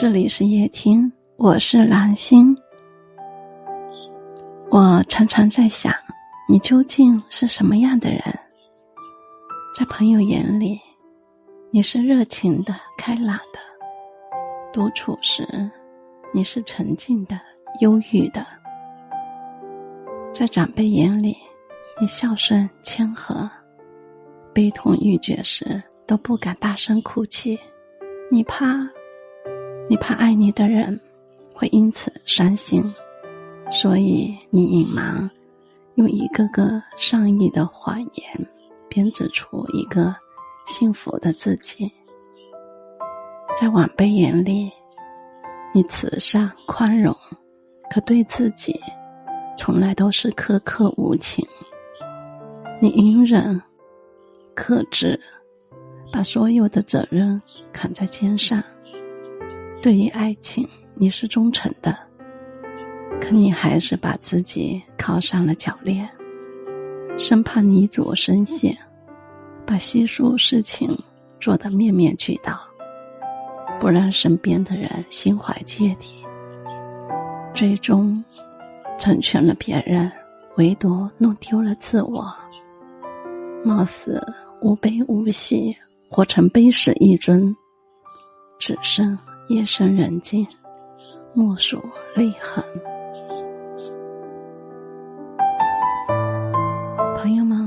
这里是夜听，我是蓝心。我常常在想，你究竟是什么样的人？在朋友眼里，你是热情的、开朗的；独处时，你是沉静的、忧郁的；在长辈眼里，你孝顺谦和；悲痛欲绝时，都不敢大声哭泣。你怕，你怕爱你的人会因此伤心，所以你隐瞒，用一个个善意的谎言编织出一个幸福的自己。在晚辈眼里，你慈善宽容，可对自己从来都是苛刻无情。你隐忍克制。把所有的责任扛在肩上。对于爱情，你是忠诚的，可你还是把自己靠上了铰链，生怕泥足深陷，把稀疏事情做得面面俱到，不让身边的人心怀芥蒂，最终成全了别人，唯独弄丢了自我，貌似无悲无喜。活成悲史一尊，只剩夜深人静，默数泪痕。朋友们，